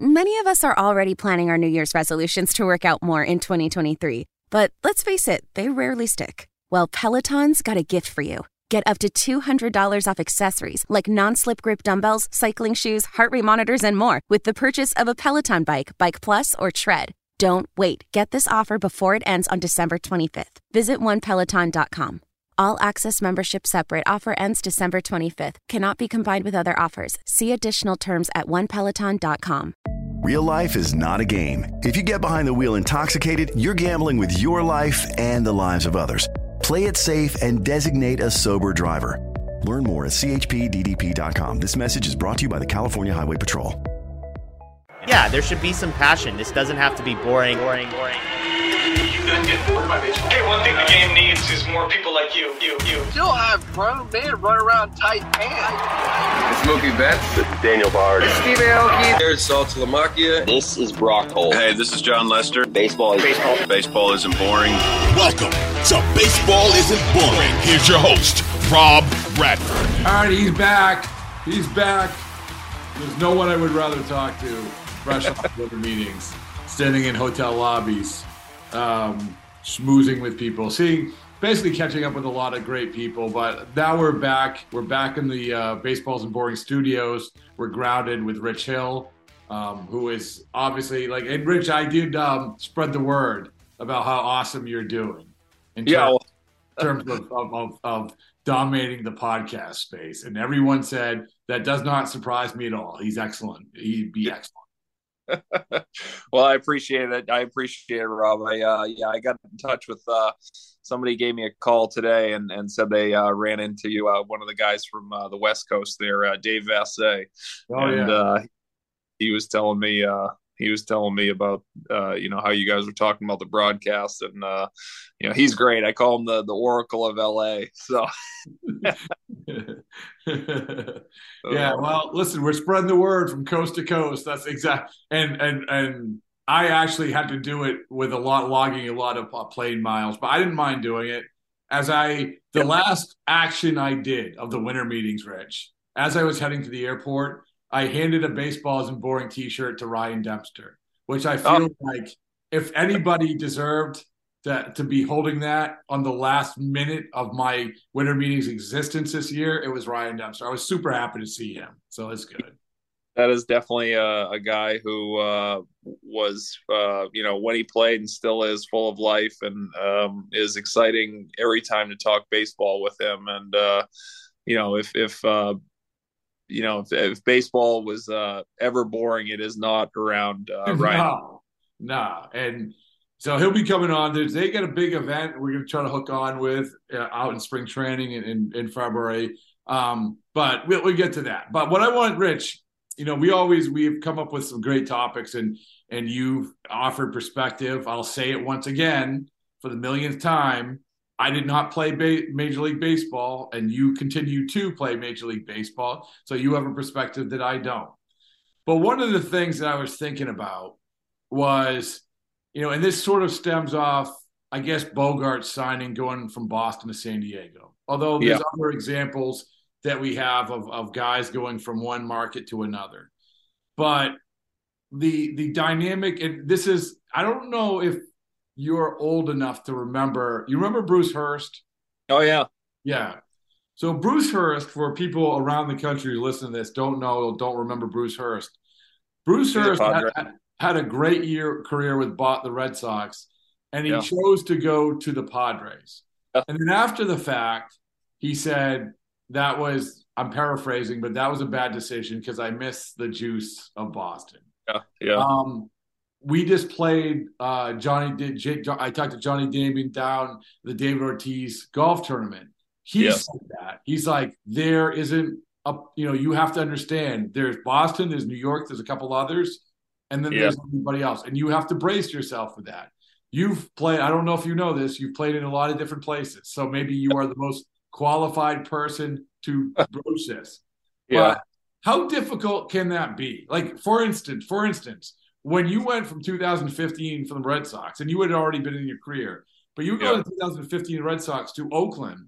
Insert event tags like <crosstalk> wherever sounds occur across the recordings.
Many of us are already planning our New Year's resolutions to work out more in 2023, but let's face it, they rarely stick. Well, Peloton's got a gift for you. Get up to $200 off accessories like non slip grip dumbbells, cycling shoes, heart rate monitors, and more with the purchase of a Peloton bike, Bike Plus, or Tread. Don't wait. Get this offer before it ends on December 25th. Visit onepeloton.com. All access membership separate offer ends December 25th. Cannot be combined with other offers. See additional terms at onepeloton.com. Real life is not a game. If you get behind the wheel intoxicated, you're gambling with your life and the lives of others. Play it safe and designate a sober driver. Learn more at chpddp.com. This message is brought to you by the California Highway Patrol. Yeah, there should be some passion. This doesn't have to be boring, boring, boring. Hey, one thing the game needs is more people like you. You, you. Still have grown men run around tight pants. It's Mookie Betts. It's Daniel Bard. It's Steve Aoki. There's Saltalamacchia. This is Brock Holt. Hey, this is Jon Lester. Baseball is baseball. Baseball isn't boring. Welcome to Baseball Isn't Boring. Here's your host, Rob Bradford. All right, he's back. He's back. There's no one I would rather talk to fresh off winter meetings, standing in hotel lobbies, um, schmoozing with people, seeing basically catching up with a lot of great people. But now we're back. We're back in the uh, Baseball Isn't Boring studios. We're grounded with Rich Hill, um, who is obviously like, and Rich, I did um, spread the word about how awesome you're doing in terms, Yeah, well- terms of, of, of, of dominating the podcast space. And everyone said that does not surprise me at all. He's excellent. He'd be excellent. <laughs> well, I appreciate it. I appreciate it, Rob. I uh, yeah, I got in touch with uh, somebody gave me a call today and, and said they uh, ran into you, uh, one of the guys from uh, the West Coast there, uh, Dave Vassegh, Oh, and yeah. uh, he was telling me uh, he was telling me about uh, you know how you guys were talking about the broadcast and uh, you know he's great. I call him the the Oracle of LA. So <laughs> <laughs> <laughs> yeah, well, listen, we're spreading the word from coast to coast. That's exact. And and and I actually had to do it with a lot logging a lot of uh, plane miles, but I didn't mind doing it. As I the last action I did of the winter meetings, Rich, as I was heading to the airport, I handed a Baseball Isn't Boring T-shirt to Ryan Dempster, which I feel like if anybody deserved to, to be holding that on the last minute of my winter meetings existence this year, it was Ryan Dempster. I was super happy to see him. So it's good. that is definitely a, a guy who uh, was, uh, you know, when he played and still is full of life and um, is exciting every time to talk baseball with him. And, uh, you know, if, if, uh, you know, if, if baseball was uh, ever boring, it is not around uh, <laughs> Ryan. No, no. And so he'll be coming on. There's, they got a big event we're going to try to hook on with uh, out in spring training in, in, in February. Um, but we'll, we'll get to that. But what I want, Rich, you know, we always we've come up with some great topics, and and you've offered perspective. I'll say it once again for the millionth time. I did not play ba- Major League Baseball, and you continue to play Major League Baseball, so you have a perspective that I don't. But one of the things that I was thinking about was, you know, and this sort of stems off, I guess, Bogaerts signing going from Boston to San Diego. Although there's Yeah. other examples that we have of, of guys going from one market to another. But the the dynamic, and this is, I don't know if you're old enough to remember. You remember Bruce Hurst? Oh, yeah. Yeah. So Bruce Hurst, for people around the country who listen to this, don't know, don't remember Bruce Hurst. Bruce He's Hurst had. Had a great year career with bought the Red Sox, and he Yeah. chose to go to the Padres. Yeah. And then after the fact, he said that was I'm paraphrasing, but that was a bad decision because I miss the juice of Boston. Yeah. Yeah. Um, we just played uh, Johnny did Jake, I talked to Johnny Damon down the David Ortiz golf tournament. He Yes. said that. He's like, there isn't a you know, you have to understand there's Boston, there's New York, there's a couple others, and then Yeah. there's everybody else. And you have to brace yourself for that. You've played, I don't know if you know this, you've played in a lot of different places. So maybe you are the most qualified person to <laughs> broach this. yeah. But how difficult can that be? Like, for instance, for instance, when you went from 2015 from the Red Sox, and you had already been in your career, but you go Yeah. to 2015 Red Sox to Oakland.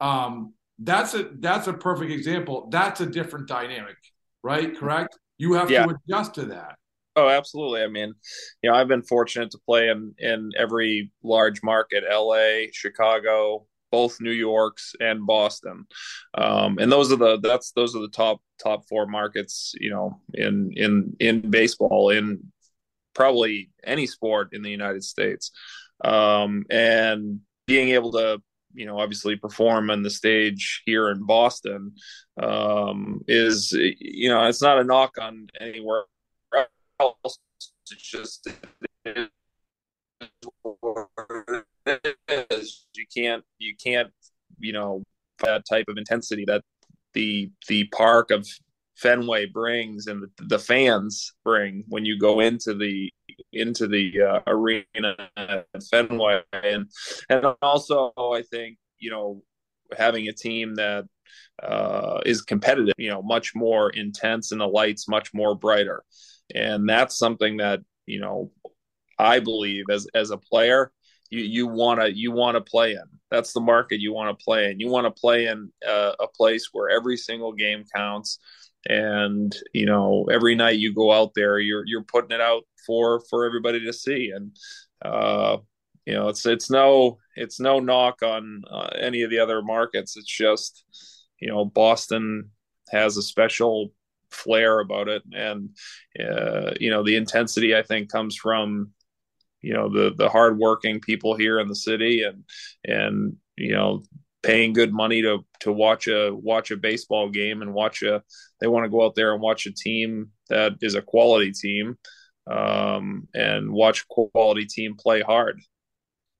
Um, that's a that's a perfect example. That's a different dynamic, right? Correct. You have Yeah. to adjust to that. Oh, absolutely. I mean, you know, I've been fortunate to play in in every large market: L.A., Chicago, both New York's and Boston, um, and those are the that's those are the top top four markets. You know, in in in baseball, in probably any sport in the United States, um, and being able to you know obviously perform on the stage here in Boston um, is you know it's not a knock on anywhere else. It's just it is. you can't you can't you know that type of intensity that the the park of Fenway brings and the, the fans bring when you go into the into the uh, arena at Fenway and and also I think you know having a team that uh, is competitive you know much more intense and the lights much more brighter and that's something that you know I believe as as a player you you want to you want to play in. That's the market you want to play in. You want to play in uh, a place where every single game counts. And you know every night you go out there you're you're putting it out for for everybody to see. And uh you know it's it's no it's no knock on uh, any of the other markets. It's just you know Boston has a special flair about it and uh, you know the intensity i think comes from you know the the hardworking people here in the city and and you know paying good money to to watch a watch a baseball game and watch a they want to go out there and watch a team that is a quality team um, and watch a quality team play hard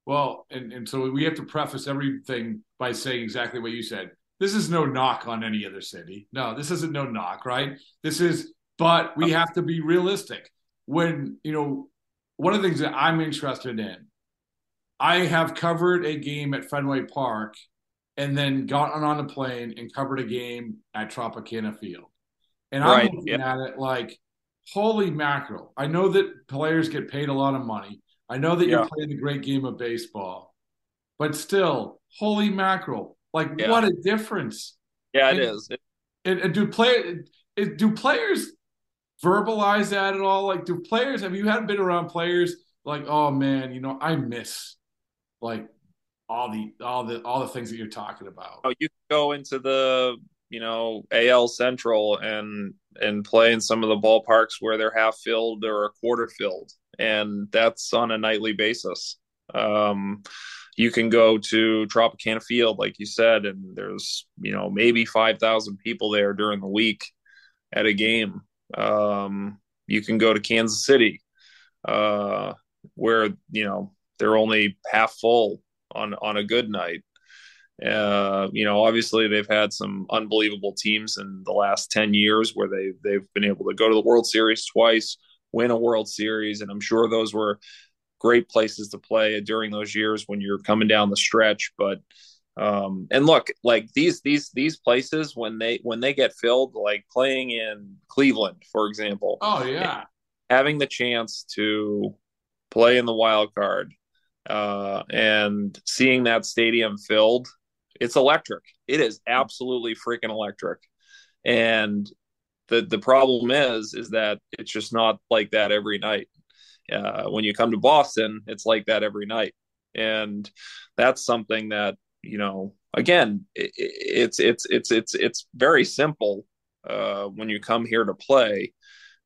Well, and, and so we have to preface everything by saying exactly what you said. This is no knock on any other city. No, this isn't no knock, right? This is, but we have to be realistic. When, you know, one of the things that I'm interested in, I have covered a game at Fenway Park and then gotten on a plane and covered a game at Tropicana Field. And I'm Right, looking at it like, holy mackerel. I know that players get paid a lot of money. I know that Yeah. you're playing a great game of baseball, but still, holy mackerel. Like, Yeah. what a difference. yeah it And- is And, and do play it- do players verbalize that at all? Like, do players have you had been around players like, oh man, you know, I miss like all the all the all the things that you're talking about. oh, you go into the you know AL Central and and play in some of the ballparks where they're half filled or a quarter filled, and that's on a nightly basis. Um, you can go to Tropicana Field, like you said, and there's you know maybe five thousand people there during the week at a game. Um, you can go to Kansas City, uh, where you know they're only half full on on a good night. Uh, you know, obviously they've had some unbelievable teams in the last ten years where they they've been able to go to the World Series twice, win a World Series, and I'm sure those were great places to play during those years when you're coming down the stretch. But um, and look, like these these these places when they when they get filled, like playing in Cleveland, for example, Oh yeah. having the chance to play in the wild card uh, and seeing that stadium filled, it's electric. It is absolutely freaking electric. And the the problem is is that it's just not like that every night. Uh, when you come to Boston, it's like that every night, and that's something that you know. Again, it, it's it's it's it's it's very simple uh, when you come here to play.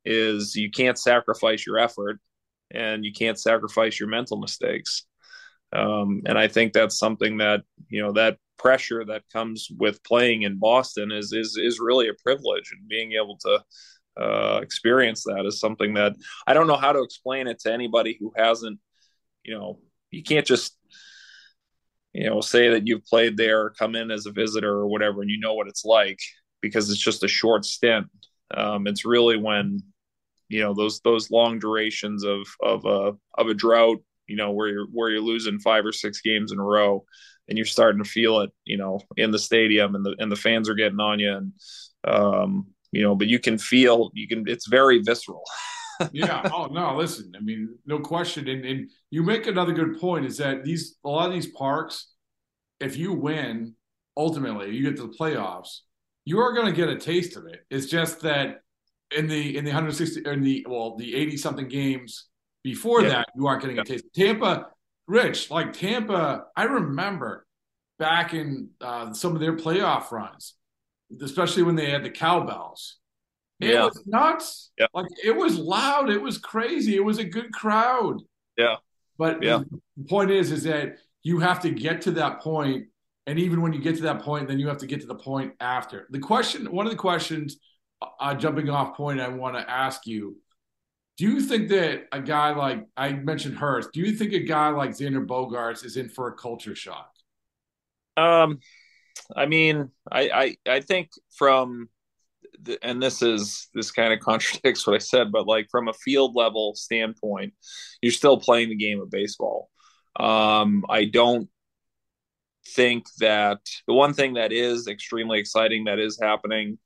Is you can't sacrifice your effort, and you can't sacrifice your mental mistakes. Um, and I think that's something that you know that pressure that comes with playing in Boston is is is really a privilege, and being able to uh, experience that is something that I don't know how to explain it to anybody who hasn't. You know, you can't just you know say that you've played there, come in as a visitor or whatever, and you know what it's like because it's just a short stint. Um, it's really when you know those those long durations of of a of a drought you know where you're where you're losing five or six games in a row and you're starting to feel it you know in the stadium and the and the fans are getting on you and um you know but you can feel you can it's very visceral <laughs> yeah. Oh no, listen. I mean, no question. And, and you make another good point is that these a lot of these parks, if you win, ultimately you get to the playoffs, you are going to get a taste of it. It's just that in the in the 160 in the well the 80 something games before Yeah. that you aren't getting a taste. Tampa, Rich, like Tampa, I remember back in uh, some of their playoff runs, especially when they had the cowbells. It Yeah. was nuts. Yeah. Like it was loud. It was crazy. It was a good crowd. Yeah. But Yeah. the point is, is that you have to get to that point, and even when you get to that point, then you have to get to the point after. The question, one of the questions, uh, jumping off point, I want to ask you: Do you think that a guy like I mentioned Hurst? Do you think a guy like Xander Bogaerts is in for a culture shock? Um, I mean, I, I, I think from, the, and this is this kind of <laughs> contradicts what I said, but like from a field level standpoint, you're still playing the game of baseball. Um, I don't think that the one thing that is extremely exciting that is happening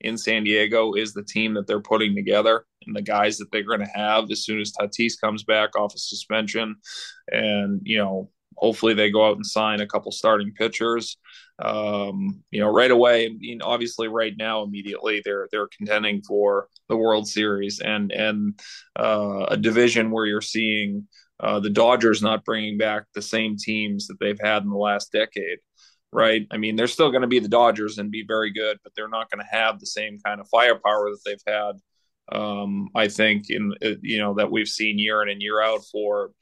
in San Diego is the team that they're putting together and the guys that they're going to have as soon as Tatis comes back off of suspension, and you know hopefully they go out and sign a couple starting pitchers. Um, you know, right away. I mean, obviously, right now, immediately they're they're contending for the World Series and and uh, a division where you're seeing uh, the Dodgers not bringing back the same teams that they've had in the last decade. Right. I mean, they're still going to be the Dodgers and be very good, but they're not going to have the same kind of firepower that they've had. Um, I think in you know that we've seen year in and year out for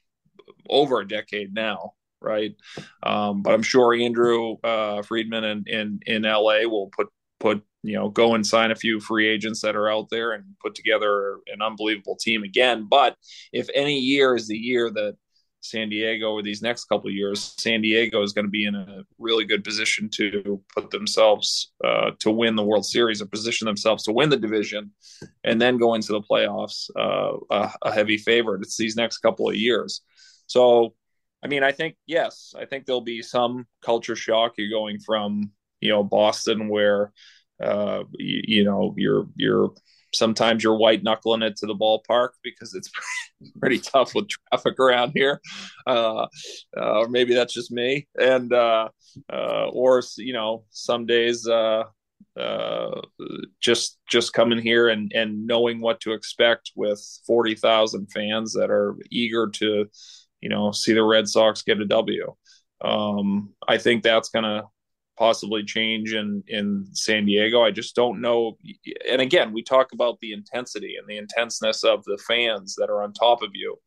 over a decade now right? Um, but I'm sure Andrew uh, Friedman in, in in LA will put put you know go and sign a few free agents that are out there and put together an unbelievable team again. But if any year is the year that San Diego or these next couple years, San Diego is going to be in a really good position to put themselves uh, to win the World Series and position themselves to win the division and then go into the playoffs uh, a, a heavy favorite. It's these next couple of years. So I mean, I think yes, I think there'll be some culture shock. You're going from you know Boston, where uh, you, you know you're you're sometimes you're white knuckling it to the ballpark because it's <laughs> pretty tough with traffic around here, uh, uh, or maybe that's just me. And uh, uh, or you know some days uh, uh, just just coming here and and knowing what to expect with forty thousand fans that are eager to you know, see the Red Sox get a W. Um, I think that's going to possibly change in in San Diego. I just don't know. And again, we talk about the intensity and the intenseness of the fans that are on top of you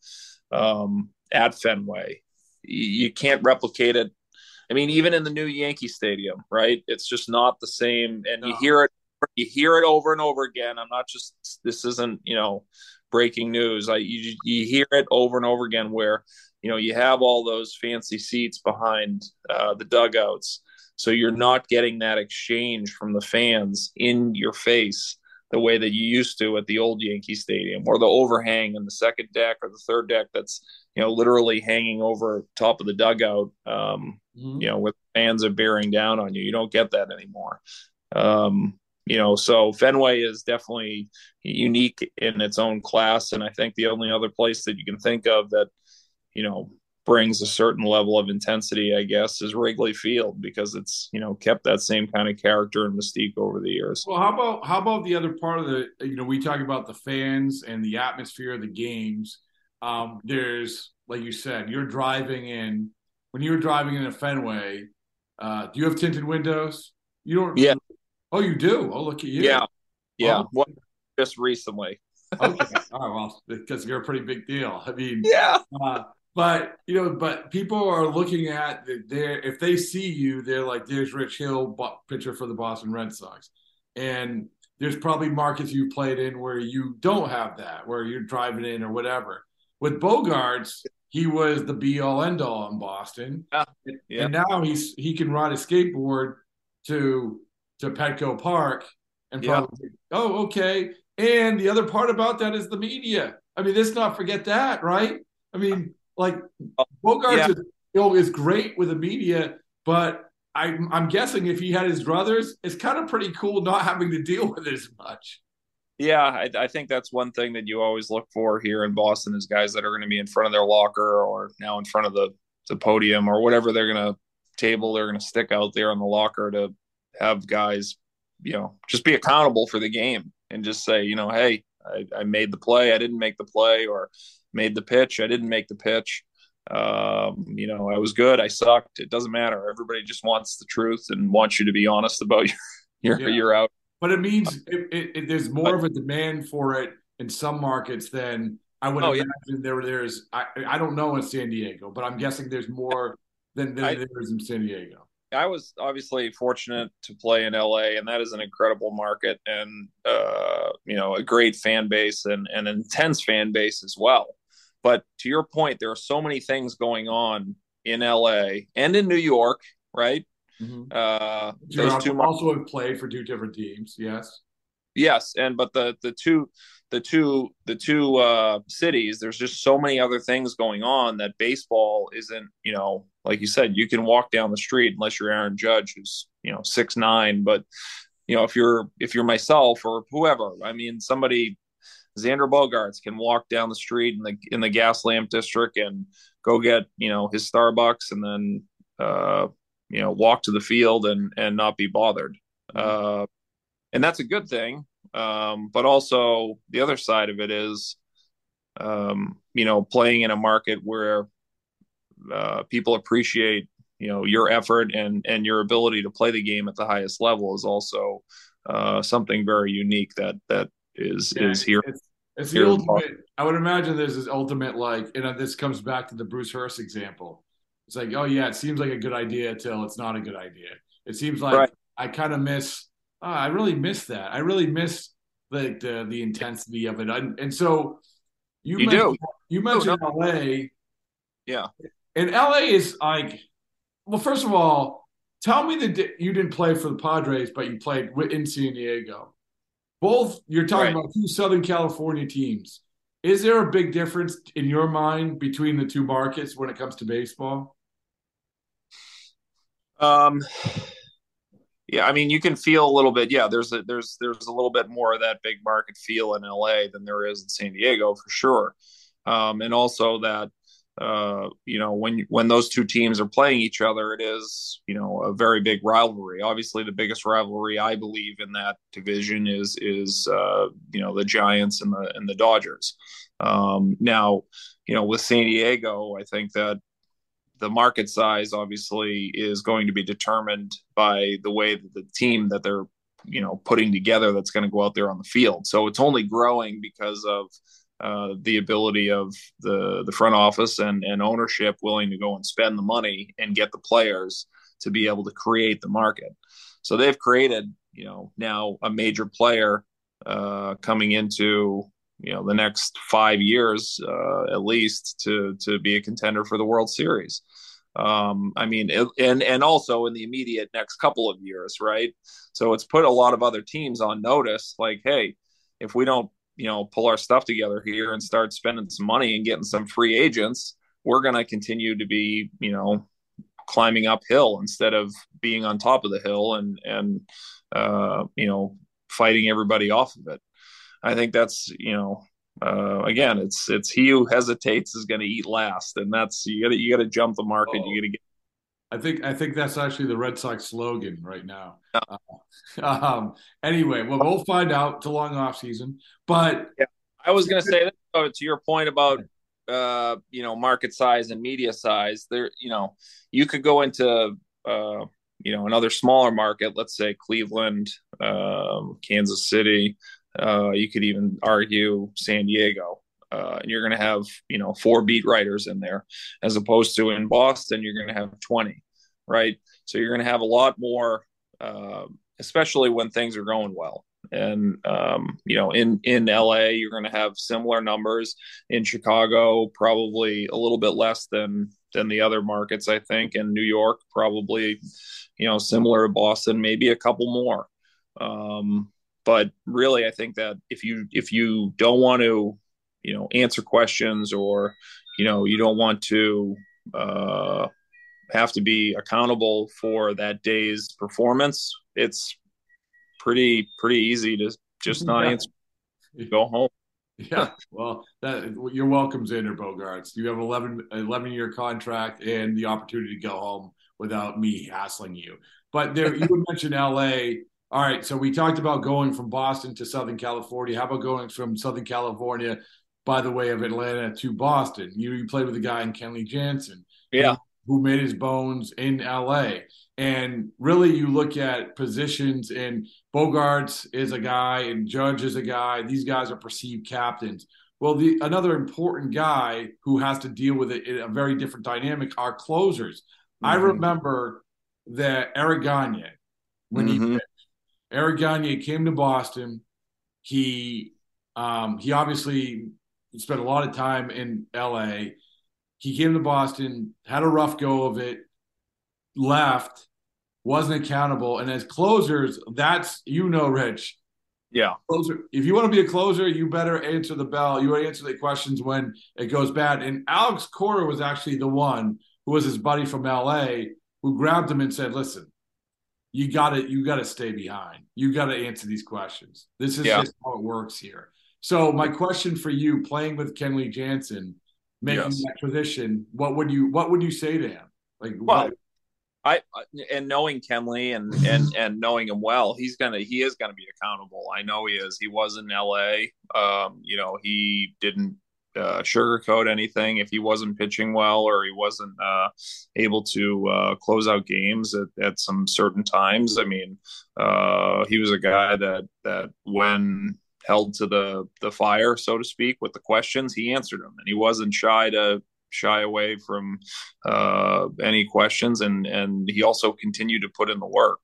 um, at Fenway. You can't replicate it. I mean, even in the new Yankee Stadium, right? It's just not the same. And you hear it, you hear it over and over again. I'm not just. This isn't you know breaking news. I you, you hear it over and over again where you know you have all those fancy seats behind uh, the dugouts so you're not getting that exchange from the fans in your face the way that you used to at the old yankee stadium or the overhang in the second deck or the third deck that's you know literally hanging over top of the dugout um, mm-hmm. you know with fans are bearing down on you you don't get that anymore um, you know so fenway is definitely unique in its own class and i think the only other place that you can think of that you know brings a certain level of intensity i guess is wrigley field because it's you know kept that same kind of character and mystique over the years. Well how about how about the other part of the you know we talk about the fans and the atmosphere of the games. Um, there's like you said you're driving in when you're driving in a fenway uh, do you have tinted windows? You don't yeah. Oh you do? Oh look at you. Yeah. Yeah. Oh. well, just recently. Okay. <laughs> All right well because you're a pretty big deal. I mean yeah. uh, but you know, but people are looking at their if they see you, they're like, "There's Rich Hill, pitcher for the Boston Red Sox," and there's probably markets you played in where you don't have that, where you're driving in or whatever. With Bogaerts, he was the be all end all in Boston, yeah. Yeah. and now he's he can ride a skateboard to to Petco Park and probably yeah. oh okay. And the other part about that is the media. I mean, let's not forget that, right? I mean, like oh, Bogaerts yeah. is, you know, is great with the media, but I'm, I'm guessing if he had his brothers, it's kind of pretty cool not having to deal with it as much. Yeah, I, I, think that's one thing that you always look for here in Boston is guys that are going to be in front of their locker or now in front of the, the podium or whatever they're going to table they're going to stick out there on the locker to have guys, you know, just be accountable for the game, and just say, you know, hey, I, I made the play, I didn't make the play, or made the pitch, I didn't make the pitch. Um, you know, I was good, I sucked. It doesn't matter. Everybody just wants the truth and wants you to be honest about <laughs> your your, yeah. your out. But it means it, it, it, there's more of a demand for it in some markets than I would oh, imagine yeah. there. There's I, I don't know in San Diego, but I'm guessing there's more than, than I, there is in San Diego. I was obviously fortunate to play in LA, and that is an incredible market and uh, you know a great fan base and an intense fan base as well. But to your point, there are so many things going on in LA and in New York, right? Mm-hmm. Uh, those two also have played for two different teams. Yes. Yes, and but the the two the two the two uh, cities there's just so many other things going on that baseball isn't you know like you said you can walk down the street unless you're aaron judge who's you know six nine but you know if you're if you're myself or whoever i mean somebody xander Bogaerts can walk down the street in the in the gaslamp district and go get you know his starbucks and then uh you know walk to the field and and not be bothered mm-hmm. uh and that's a good thing um, but also the other side of it is, um, you know, playing in a market where uh, people appreciate, you know, your effort and and your ability to play the game at the highest level is also uh, something very unique that that is yeah, is here. It's, it's the ultimate. I would imagine there's this ultimate like, and this comes back to the Bruce Hurst example. It's like, oh yeah, it seems like a good idea till it's not a good idea. It seems like right. I kind of miss oh, I really miss that. I really miss the the, the intensity of it. And, and so you, you mentioned, do. you mentioned oh, no. LA. Yeah. And LA is like, well, first of all, tell me that you didn't play for the Padres, but you played in San Diego. Both you're talking right. about two Southern California teams. Is there a big difference in your mind between the two markets when it comes to baseball? Um, yeah, I mean, you can feel a little bit. Yeah, there's a there's there's a little bit more of that big market feel in LA than there is in San Diego for sure, um, and also that uh, you know when when those two teams are playing each other, it is you know a very big rivalry. Obviously, the biggest rivalry I believe in that division is is uh, you know the Giants and the and the Dodgers. Um, now, you know, with San Diego, I think that the market size obviously is going to be determined by the way that the team that they're you know putting together that's going to go out there on the field so it's only growing because of uh, the ability of the the front office and, and ownership willing to go and spend the money and get the players to be able to create the market so they've created you know now a major player uh, coming into you know the next five years uh, at least to to be a contender for the World Series. Um, I mean, and and also in the immediate next couple of years, right? So it's put a lot of other teams on notice. Like, hey, if we don't you know pull our stuff together here and start spending some money and getting some free agents, we're going to continue to be you know climbing uphill instead of being on top of the hill and and uh, you know fighting everybody off of it. I think that's you know uh, again it's it's he who hesitates is going to eat last, and that's you got to you got to jump the market. Oh. You got to get. I think I think that's actually the Red Sox slogan right now. Uh, <laughs> um, anyway, well, we'll find out. It's a long off season, but yeah. I was going to say that to your point about uh, you know market size and media size. There, you know, you could go into uh, you know another smaller market, let's say Cleveland, um, Kansas City, uh, you could even argue San Diego. Uh, and you're going to have, you know, four beat writers in there, as opposed to in Boston, you're going to have 20, right? So you're going to have a lot more, uh, especially when things are going well. And um, you know, in in LA, you're going to have similar numbers. In Chicago, probably a little bit less than than the other markets, I think. In New York, probably, you know, similar to Boston, maybe a couple more. Um, but really i think that if you if you don't want to you know answer questions or you know you don't want to uh, have to be accountable for that day's performance. It's pretty pretty easy to just not yeah. answer. Go home. Yeah well that you're welcome xander bogaerts. You have an 11 11 year contract and the opportunity to go home without me hassling you. But there you would mention la All right, so we talked about going from Boston to Southern California. How about going from Southern California by the way of Atlanta to Boston? You, you played with a guy in Kenley Jansen. Yeah. Who, who made his bones in LA. And really, you look at positions, and Bogaerts is a guy, and Judge is a guy. These guys are perceived captains. Well, the another important guy who has to deal with it in a very different dynamic are closers. Mm-hmm. I remember that Eric Gagne, when mm-hmm. he pitched, Eric Gagne came to Boston. He um, he obviously spent a lot of time in LA. He came to Boston, had a rough go of it, left, wasn't accountable. And as closers, that's you know, Rich. Yeah. Closer. If you want to be a closer, you better answer the bell. You answer the questions when it goes bad. And Alex Cora was actually the one who was his buddy from LA who grabbed him and said, Listen, you gotta you gotta stay behind. You gotta answer these questions. This is yeah. just how it works here. So my question for you, playing with Kenley Jansen, making yes. that transition, what would you what would you say to him? Like well, what? I and knowing Kenley and and and knowing him well, he's gonna he is gonna be accountable. I know he is. He was in L.A. Um, you know, he didn't uh, sugarcoat anything if he wasn't pitching well or he wasn't uh, able to uh, close out games at, at, some certain times. I mean, uh, he was a guy that that when held to the the fire, so to speak, with the questions, he answered them, and he wasn't shy to shy away from uh, any questions, and and he also continued to put in the work.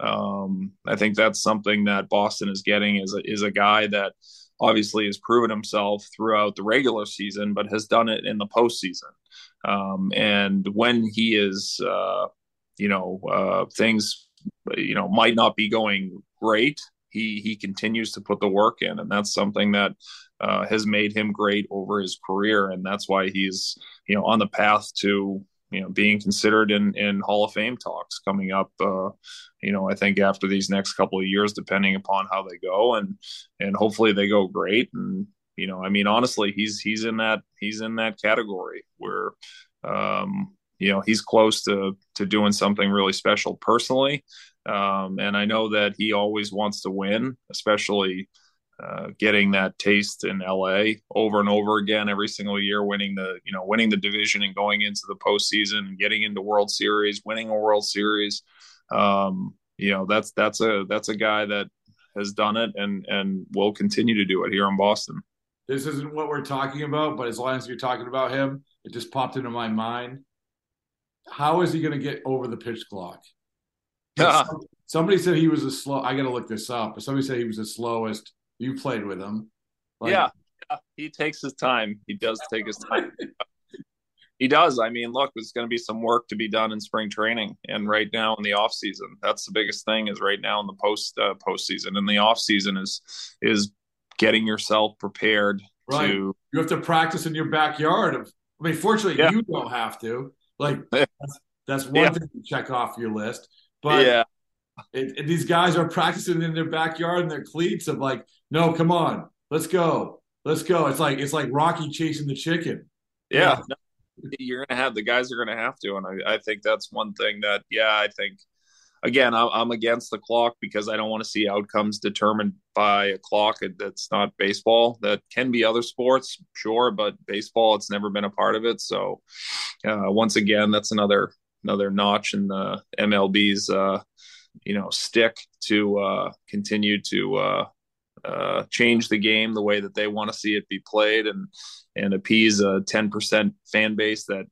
Um, I think that's something that Boston is getting is a, is a guy that obviously has proven himself throughout the regular season, but has done it in the postseason. Um, and when he is, uh, you know, uh, things, you know, might not be going great, he he continues to put the work in, and that's something that uh, has made him great over his career, and that's why he's you know on the path to you know being considered in in Hall of Fame talks coming up. Uh, you know, I think after these next couple of years, depending upon how they go, and and hopefully they go great. And you know, I mean, honestly, he's he's in that he's in that category where. Um, you know he's close to to doing something really special personally um, and i know that he always wants to win especially uh, getting that taste in LA over and over again every single year, winning the you know winning the division and going into the postseason, and getting into World Series, winning a World Series. Um, you know that's that's a that's a guy that has done it and and will continue to do it here in Boston. This isn't what we're talking about, but as long as you're talking about him, it just popped into my mind. How is he going to get over the pitch clock? <laughs> somebody said he was a slow. I got to look this up. But somebody said he was the slowest you played with him. Like, yeah, yeah, he takes his time. He does take his time. <laughs> he does. I mean, look, there's going to be some work to be done in spring training, and right now in the off season, that's the biggest thing. Is right now in the post uh, postseason, and the off season is is getting yourself prepared right. to. You have to practice in your backyard. I mean, fortunately, yeah. you don't have to. Like <laughs> that's, that's one yeah. thing to check off your list. But yeah. It, it, these guys are practicing in their backyard in their cleats of like, no, come on, let's go, let's go. It's like it's like Rocky chasing the chicken. Yeah, yeah. you're gonna have the guys are gonna have to, and I, I think that's one thing that yeah, I think again I'm against the clock because I don't want to see outcomes determined by a clock that's not baseball. That can be other sports, sure, but baseball it's never been a part of it. So uh, once again, that's another another notch in the MLB's uh, you know stick to uh, continue to uh, uh, change the game the way that they want to see it be played and and appease a 10% fan base that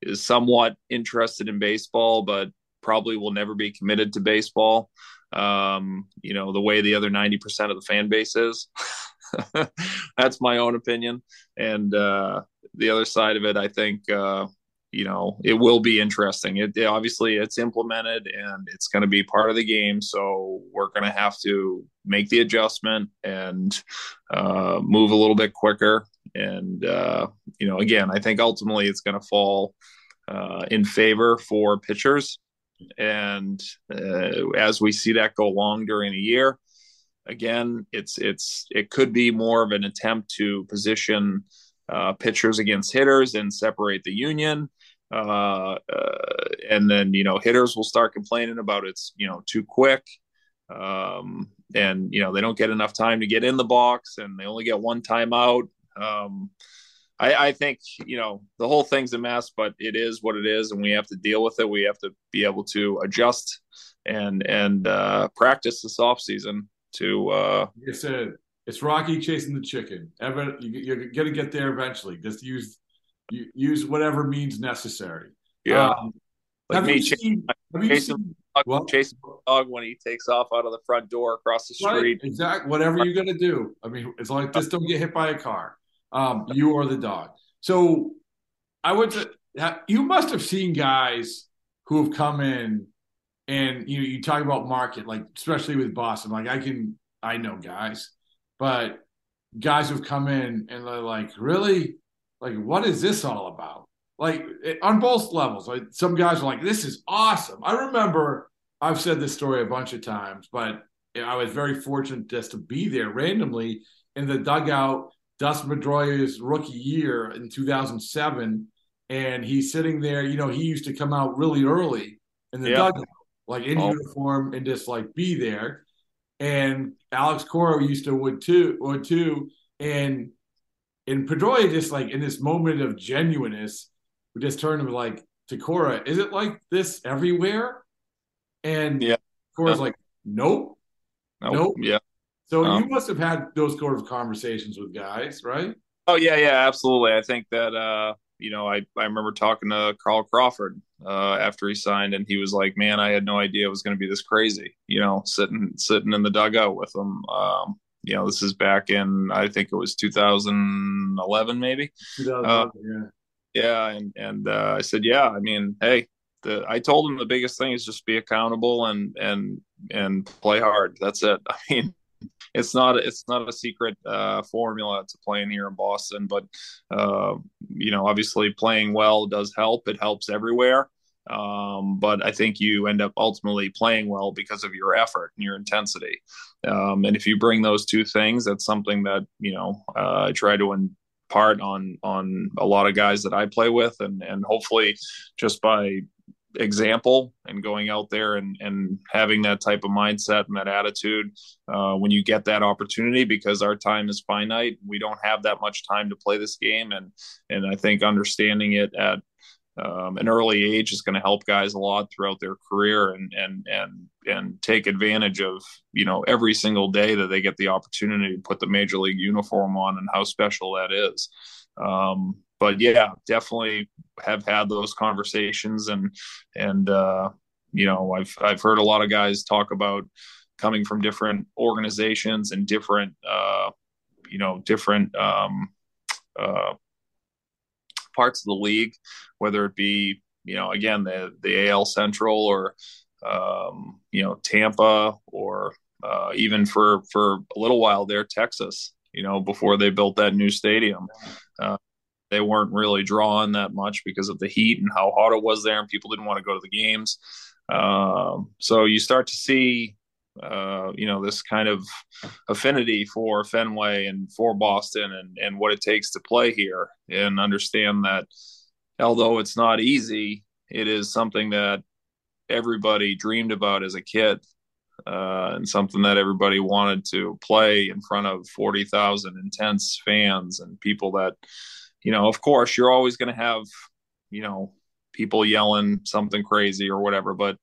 is somewhat interested in baseball but probably will never be committed to baseball. Um, you know the way the other 90% of the fan base is <laughs> that's my own opinion. And uh, the other side of it i think uh, you know it will be interesting. It, it, obviously it's implemented and it's going to be part of the game. So we're going to have to make the adjustment and uh, move a little bit quicker. And uh, you know again i think ultimately it's going to fall uh, in favor for pitchers and uh, as we see that go along during the year again it's it's it could be more of an attempt to position uh, pitchers against hitters and separate the union uh, uh, and then you know hitters will start complaining about it's you know too quick um, and you know they don't get enough time to get in the box, and they only get one timeout. Um, I, I think you know the whole thing's a mess, but it is what it is, and we have to deal with it. We have to be able to adjust and and uh, practice this off season to. Uh, I said, it's Rocky chasing the chicken. Ever you're gonna get there eventually. Just use use whatever means necessary. Yeah. Um, like have me you chasing, seen, have you chasing, seen- dog, well- chasing dog when he takes off out of the front door across the Right, street. exactly. Whatever you're gonna do. I mean, as long as just don't get hit by a car. Um, you are the dog. So I would you must have seen guys who have come in and you know, you talk about market, like especially with Boston. Like I can I know guys, but guys who've come in and they're like, really? Like, what is this all about? Like it, on both levels. Like some guys are like, this is awesome. I remember I've said this story a bunch of times, but I was very fortunate just to be there randomly in the dugout, Dustin Pedroia's rookie year in 2007. And he's sitting there, you know, he used to come out really early in the Yeah. dugout, like in Oh. uniform and just like be there. And Alex Cora used to would too, would too. And and Pedroia just like in this moment of genuineness, we just turned him like to Cora, is it like this everywhere? And Yeah. Cora's Yeah. like, nope. Nope. Nope. Yeah. So Um, you must have had those sort of conversations with guys, right? Oh yeah, yeah, absolutely. I think that uh, you know, I I remember talking to Carl Crawford uh, after he signed, and he was like, "Man, I had no idea it was going to be this crazy." You know, sitting sitting in the dugout with him. Um, you know, this is back in I think it was 2011, maybe. 2011, yeah. Yeah, and and uh, I said, yeah. I mean, hey, the I told him the biggest thing is just be accountable and and and play hard. That's it. <laughs> I mean, it's not it's not a secret uh, formula to playing here in Boston, but uh, you know, obviously playing well does help. It helps everywhere. Um, but I think you end up ultimately playing well because of your effort and your intensity. Um, and if you bring those two things, that's something that you know uh, I try to impart on on a lot of guys that I play with, and and hopefully just by example and going out there and and having that type of mindset and that attitude uh, when you get that opportunity because our time is finite we don't have that much time to play this game and and I think understanding it at um, an early age is going to help guys a lot throughout their career and and and and take advantage of you know every single day that they get the opportunity to put the major league uniform on and how special that is. Um, but yeah, definitely have had those conversations and and uh, you know I've I've heard a lot of guys talk about coming from different organizations and different uh, you know different um, uh, parts of the league, whether it be you know again the the AL Central or um, you know Tampa or uh, even for for a little while there Texas. You know before they built that new stadium. Uh, they weren't really drawing that much because of the heat and how hot it was there, and people didn't want to go to the games. Um, so you start to see, uh, you know, this kind of affinity for Fenway and for Boston and and what it takes to play here, and understand that although it's not easy, it is something that everybody dreamed about as a kid. Uh, and something that everybody wanted to play in front of 40,000 intense fans and people that, you know, of course, you're always going to have, you know, people yelling something crazy or whatever, but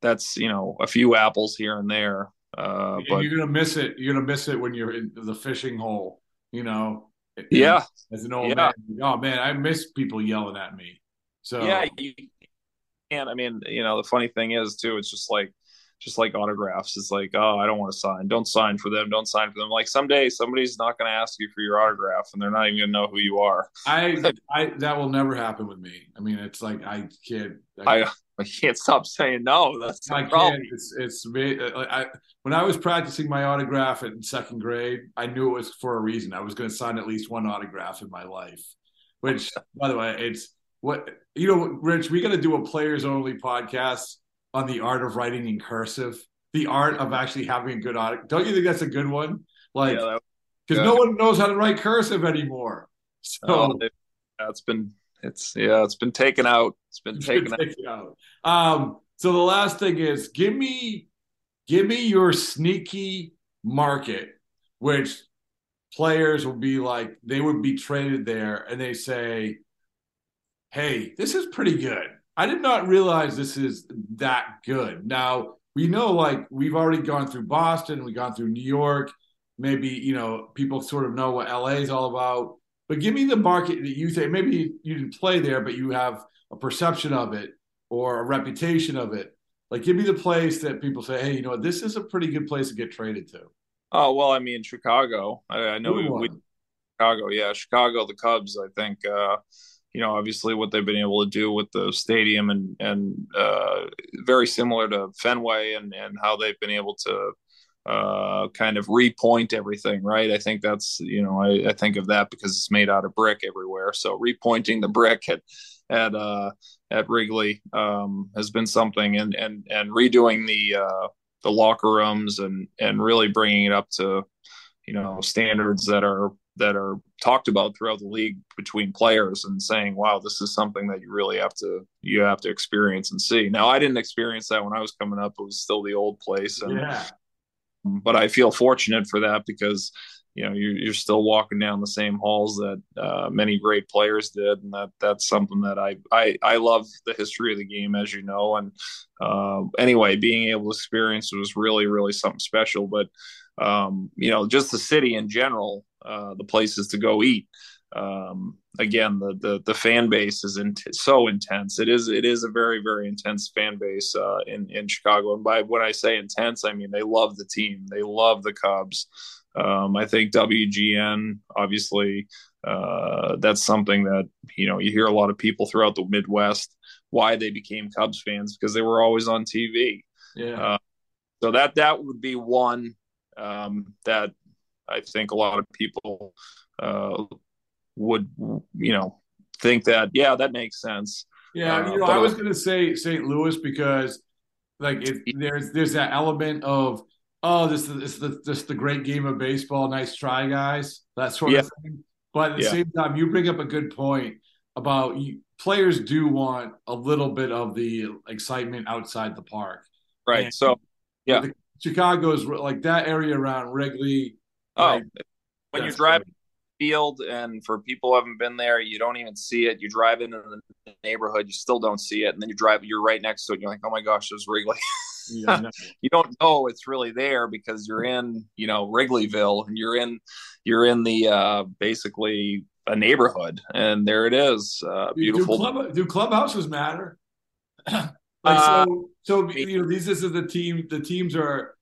that's, you know, a few apples here and there. Uh, And but you're gonna miss it. You're gonna miss it when you're in the fishing hole. You know. Yeah. As an old Yeah. man, oh man, I miss people yelling at me. So yeah, you can't. I mean, you know, the funny thing is too, it's just like, just like autographs. It's like, oh, I don't want to sign. Don't sign for them. Don't sign for them. Like someday somebody's not going to ask you for your autograph, and they're not even going to know who you are. I, I that will never happen with me. I mean, it's like I can't. I I can't stop saying no. That's the I problem. can't. It's it's me- uh, I when I was practicing my autograph in second grade, I knew it was for a reason. I was going to sign at least one autograph in my life. Which, by the way, it's what you know, Rich. We got to do a players only podcast on the art of writing in cursive, the art of actually having a good autograph. Don't you think that's a good one? Like, Yeah, because no one knows how to write cursive anymore. So Oh, it, yeah, it's been it's yeah, it's been taken out. It's been taken out. Take it out. Um, so the last thing is give me give me your sneaky market, which players will be like, they would be traded there and they say, hey, this is pretty good. I did not realize this is that good. Now, we know like we've already gone through Boston, we've gone through New York. Maybe, you know, people sort of know what LA is all about. But give me the market that you think maybe you didn't play there, but you have a perception of it or a reputation of it. Like, give me the place that people say, hey, you know, this is a pretty good place to get traded to. Oh well, I mean Chicago. I, I know we, we, Chicago. Yeah, Chicago. The Cubs. I think. Uh, you know, obviously what they've been able to do with the stadium and and uh, very similar to Fenway and and how they've been able to uh, kind of repoint everything, right? I think that's you know I, I, think of that because it's made out of brick everywhere. So repointing the brick at at uh, at Wrigley um, has been something, and and and redoing the uh, the locker rooms and and really bringing it up to you know standards that are that are talked about throughout the league between players and saying wow this is something that you really have to you have to experience and see. Now i didn't experience that when i was coming up. It was still the old place. And yeah. but i feel fortunate for that because you know you're, you're still walking down the same halls that uh, many great players did. And that that's something that I, I i love the history of the game as you know. And uh, anyway being able to experience it was really really something special. But um, you know just the city in general uh, the places to go eat. Um, again the, the the fan base is in, so intense. It is it is a very very intense fan base uh, in in chicago. And by when i say intense i mean they love the team. They love the cubs. Um, I think WGN, obviously, uh, that's something that you know you hear a lot of people throughout the Midwest why they became Cubs fans because they were always on TV. Yeah. Uh, so that that would be one um, that I think a lot of people uh, would you know think that yeah that makes sense. Yeah, you know, I was going to say St. Louis because like it, there's there's that element of oh, this is the this the great game of baseball. Nice try, guys. That sort yeah. of thing. But at the yeah. same time, you bring up a good point about you, players do want a little bit of the excitement outside the park. Right. And so, yeah, Chicago's like that area around Wrigley. Oh, like, when you drive field and for people who haven't been there you don't even see it. You drive into the neighborhood you still don't see it. And then you drive you're right next to it you're like oh my gosh there's wrigley. Yeah, <laughs> no. you don't know it's really there because you're in you know wrigleyville and you're in you're in the uh basically a neighborhood and there it is uh beautiful do, club, do clubhouses matter? <clears throat> Like uh, so so you know these this is the team the teams are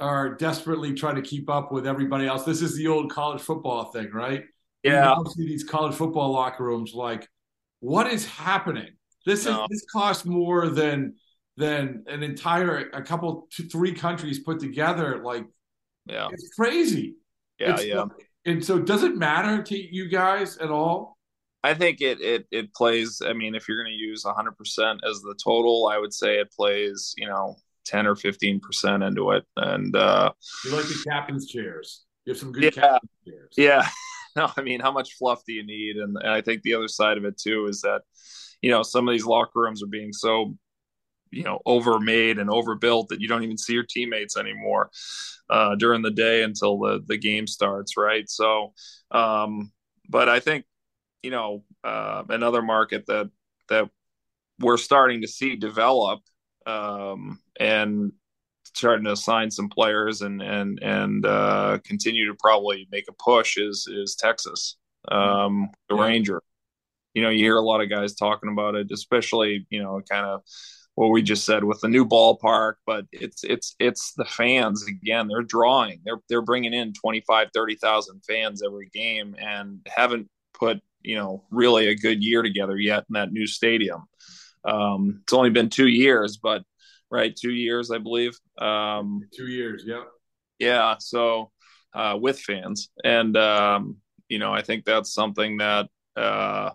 are desperately trying to keep up with everybody else. This is the old college football thing, right? Yeah. You see these college football locker rooms like, what is happening? This no. is this costs more than than an entire a couple two, three countries put together. Like, yeah, it's crazy. Yeah, it's, yeah. And so, does it matter to you guys at all? I think it it it plays. I mean, if you're going to use 100 percent as the total, I would say it plays. You know, 10 or 15 percent into it and uh you like the captain's chairs. You have some good yeah. chairs. yeah. <laughs> No i mean how much fluff do you need? And, and i think the other side of it too is that you know some of these locker rooms are being so you know overmade and overbuilt that you don't even see your teammates anymore uh, during the day until the the game starts right? So um but i think you know uh, another market that that we're starting to see develop um, and starting to sign some players and and and uh, continue to probably make a push is is Texas, um, the yeah. Ranger. You know, you hear a lot of guys talking about it, especially you know, kind of what we just said with the new ballpark. But it's it's it's the fans again. They're drawing. They're they're bringing in 25, 30,000 fans every game, and haven't put you know really a good year together yet in that new stadium. Um, it's only been two years, but right, two years, I believe. Um, two years, yeah. Yeah. So uh, with fans, and um, you know, I think that's something that uh,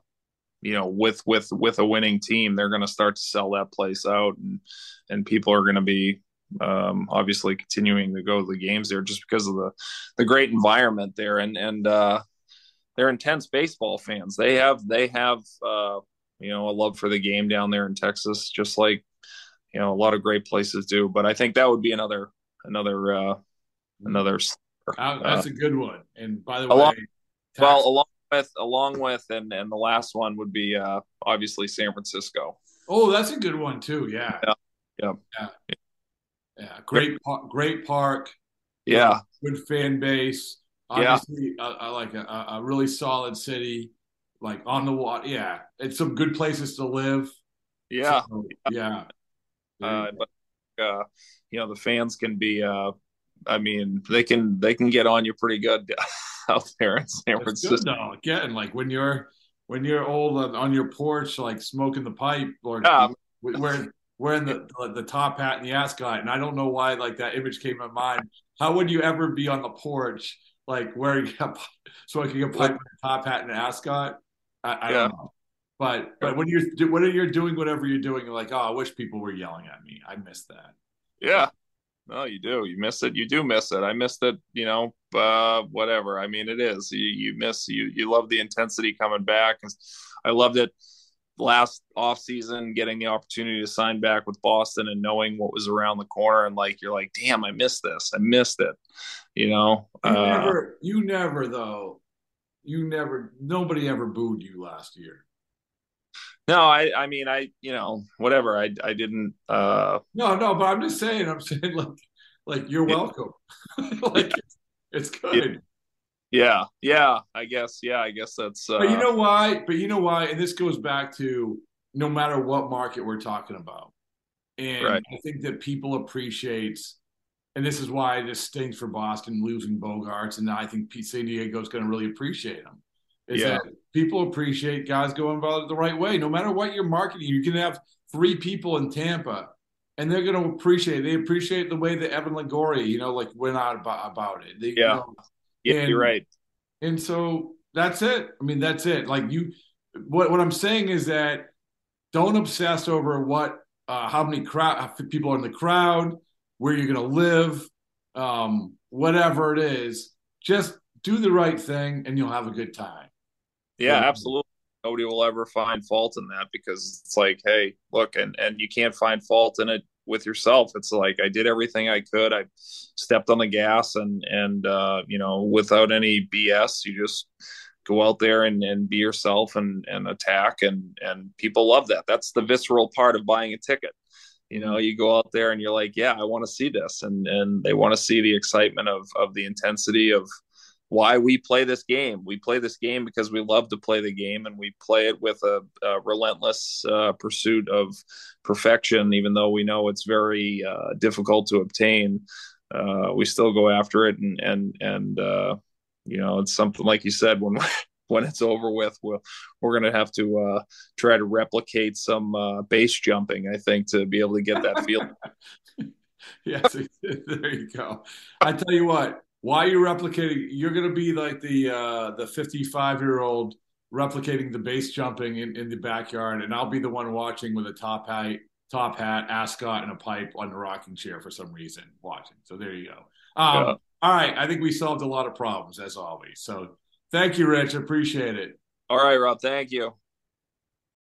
you know, with with with a winning team, they're going to start to sell that place out, and and people are going to be um, obviously continuing to go to the games there just because of the the great environment there, and and uh, they're intense baseball fans. They have they have uh, you know, a love for the game down there in Texas, just like, you know, a lot of great places do. But I think that would be another another uh, another. Uh, that's a good one. And by the along, way, tax- well, along with along with and and the last one would be uh, obviously San Francisco. oh, that's a good one too. Yeah, Yeah. Yeah. yeah, yeah. Great, great park. Yeah, good fan base. Yeah. Obviously, uh, uh, like a, a really solid city, like on the water. Yeah, it's some good places to live. yeah. So, yeah. Uh, but uh, you know the fans can be. Uh, I mean, they can they can get on you pretty good <laughs> out there in San Francisco. good though. Again, like when you're when you're old on- your porch, like smoking the pipe, or Yeah. wearing wearing the, the the top hat and the ascot. And I don't know why like that image came to mind. How would you ever be on the porch, like wearing <laughs> a, smoking a pipe with a top hat and an ascot? I, I Yeah. don't know. But but when you're when you're doing whatever you're doing, you're like, oh, I wish people were yelling at me. I missed that. Yeah. No, you do. You miss it. You do miss it. I missed it. You know, uh, whatever. I mean, it is. You you miss you. You love the intensity coming back. I loved it last off season, getting the opportunity to sign back with Boston and knowing what was around the corner. And like, you're like, damn, I missed this. I missed it. You know. You Uh, never, you never though. You never. Nobody ever booed you last year. no, I. I mean, I. You know, whatever. I. I didn't. Uh, No, no, but I'm just saying. I'm saying <laughs> like, like you're welcome. <laughs> like it's, it's good. yeah. Yeah. I guess. Yeah. I guess that's. Uh, But you know why? But you know why? And this goes back to no matter what market we're talking about. And Right. I think that people appreciate, and this is why this stinks for Boston losing Bogaerts, and I think San Diego is going to really appreciate them. Is Yeah. that people appreciate guys going about it the right way, no matter what you're marketing. You can have three people in Tampa, and they're going to appreciate. It. They appreciate the way that Evan Longoria, you know, like went out about, about it. They, you Yeah. know, yeah, and- you're right. and so that's it. I mean, that's it. Like you, what what I'm saying is that don't obsess over what, uh, how many crowd people are in the crowd, where you're going to live, um, whatever it is. Just do the right thing, and you'll have a good time. Yeah, Yeah. absolutely. Nobody will ever find fault in that because it's like, hey, look, and and you can't find fault in it with yourself. It's like I did everything I could. I stepped on the gas and and uh, you know, without any BS, you just go out there and, and be yourself and and attack and and people love that. That's the visceral part of buying a ticket. You know, you go out there and you're like, yeah, I want to see this, and and they want to see the excitement of of the intensity of why we play this game. We play this game because we love to play the game, and we play it with a, a relentless uh, pursuit of perfection. Even though we know it's very uh, difficult to obtain, uh, we still go after it, and and and uh, you know, it's something like you said when. <laughs> <laughs> When it's over with, we'll, we're going to have to uh, try to replicate some uh, base jumping, I think, to be able to get that feeling. <laughs> yes, <laughs> there you go. I tell you what, while you're replicating, you're going to be like the uh, the 55 year old replicating the base jumping in, in the backyard, and I'll be the one watching with a top hat, top hat, ascot, and a pipe on the rocking chair for some reason watching. So there you go. Um, Yeah. All right, I think we solved a lot of problems as always. So thank you, Rich. Appreciate it. All right, Rob. Thank you.